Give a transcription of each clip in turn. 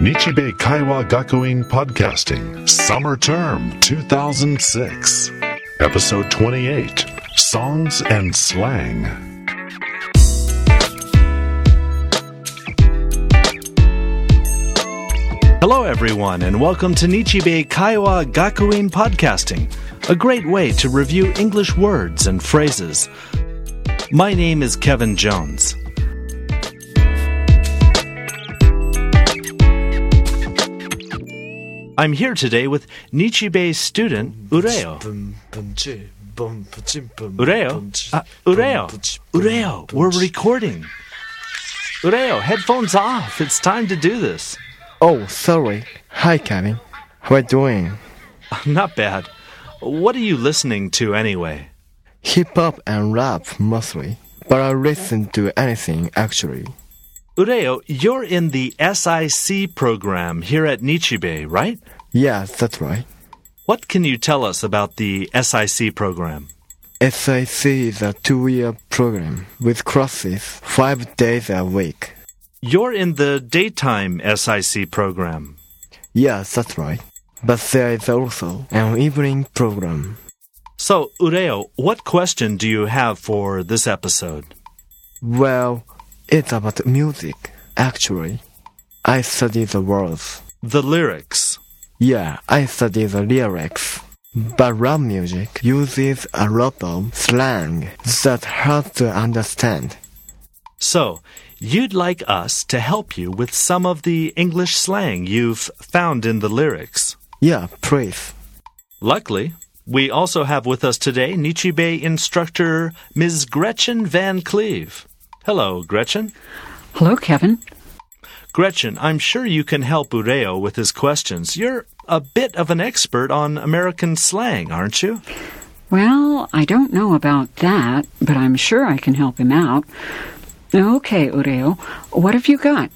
Nichibei Kaiwa Gakuin Podcasting, Summer Term 2006, Episode 28 Songs and Slang. Hello, everyone, and welcome to Nichibei Kaiwa Gakuin Podcasting, a great way to review English words and phrases. My name is Kevin Jones. I'm here today with Nichibei student Ureo. Ureo? Uh, Ureo. Ureo, we're recording. Ureo, headphones off. It's time to do this. Oh, sorry. Hi, Kevin. How are you doing? Not bad. What are you listening to anyway? Hip hop and rap mostly, but I listen to anything actually. Ureo, you're in the SIC program here at Nichibei, right? Yes, that's right. What can you tell us about the SIC program? SIC is a two year program with classes five days a week. You're in the daytime SIC program. Yes, that's right. But there is also an evening program. So, Ureo, what question do you have for this episode? Well, it's about music, actually. I study the words. The lyrics. Yeah, I study the lyrics. But rap music uses a lot of slang that's hard to understand. So, you'd like us to help you with some of the English slang you've found in the lyrics. Yeah, please. Luckily, we also have with us today Nichibei instructor Ms. Gretchen Van Cleve. Hello, Gretchen. Hello, Kevin. Gretchen, I'm sure you can help Ureo with his questions. You're a bit of an expert on American slang, aren't you? Well, I don't know about that, but I'm sure I can help him out. Okay, Ureo, what have you got?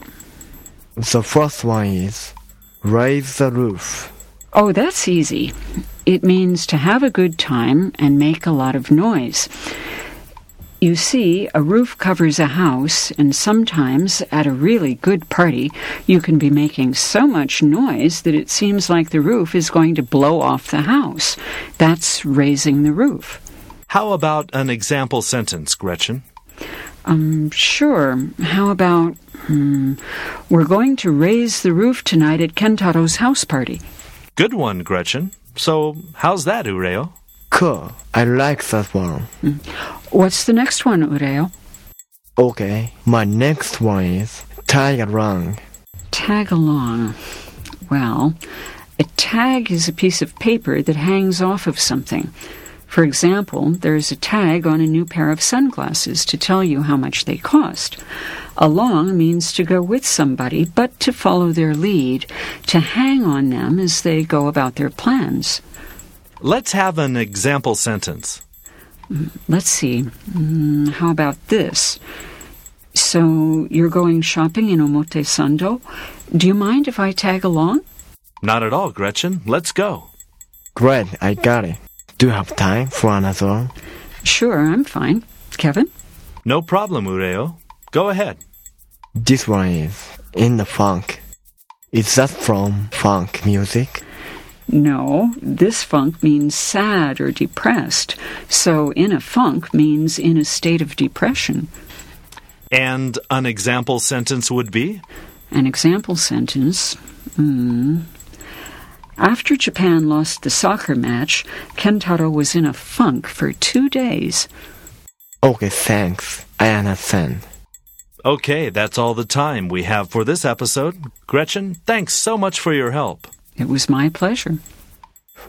The first one is raise the roof. Oh, that's easy. It means to have a good time and make a lot of noise. You see, a roof covers a house, and sometimes at a really good party, you can be making so much noise that it seems like the roof is going to blow off the house. That's raising the roof. How about an example sentence, Gretchen? Um, sure. How about, hmm, we're going to raise the roof tonight at Kentaro's house party. Good one, Gretchen. So, how's that, Ureo? Cool. I like that one. Mm. What's the next one, Ureo? Okay, my next one is tag along. Tag along. Well, a tag is a piece of paper that hangs off of something. For example, there's a tag on a new pair of sunglasses to tell you how much they cost. Along means to go with somebody, but to follow their lead, to hang on them as they go about their plans. Let's have an example sentence. Let's see. Mm, how about this? So, you're going shopping in Omotesando? Do you mind if I tag along? Not at all, Gretchen. Let's go. Great, I got it. Do you have time for another one? Sure, I'm fine. Kevin? No problem, Ureo. Go ahead. This one is in the funk. Is that from funk music? No, this funk means sad or depressed. So, in a funk means in a state of depression. And an example sentence would be? An example sentence. Hmm. After Japan lost the soccer match, Kentaro was in a funk for two days. Okay, thanks. I understand. Okay, that's all the time we have for this episode. Gretchen, thanks so much for your help. It was my pleasure.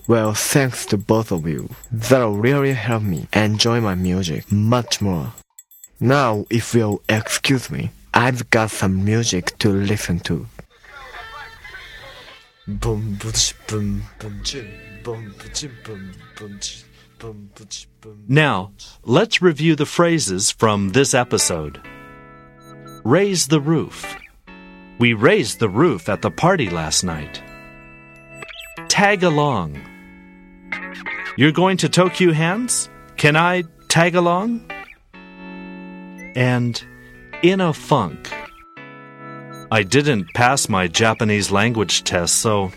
Well, thanks to both of you. That'll really help me enjoy my music much more. Now, if you'll excuse me, I've got some music to listen to. Now, let's review the phrases from this episode. Raise the roof. We raised the roof at the party last night. Tag along. You're going to Tokyu Hands? Can I tag along? And in a funk. I didn't pass my Japanese language test, so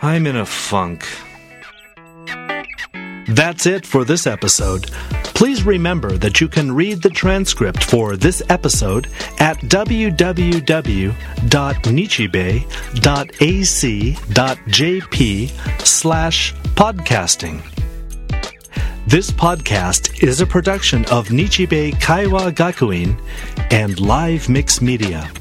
I'm in a funk. That's it for this episode. Please remember that you can read the transcript for this episode at www.nichibei.ac.jp slash podcasting. This podcast is a production of Nichibei Kaiwa Gakuin and Live Mix Media.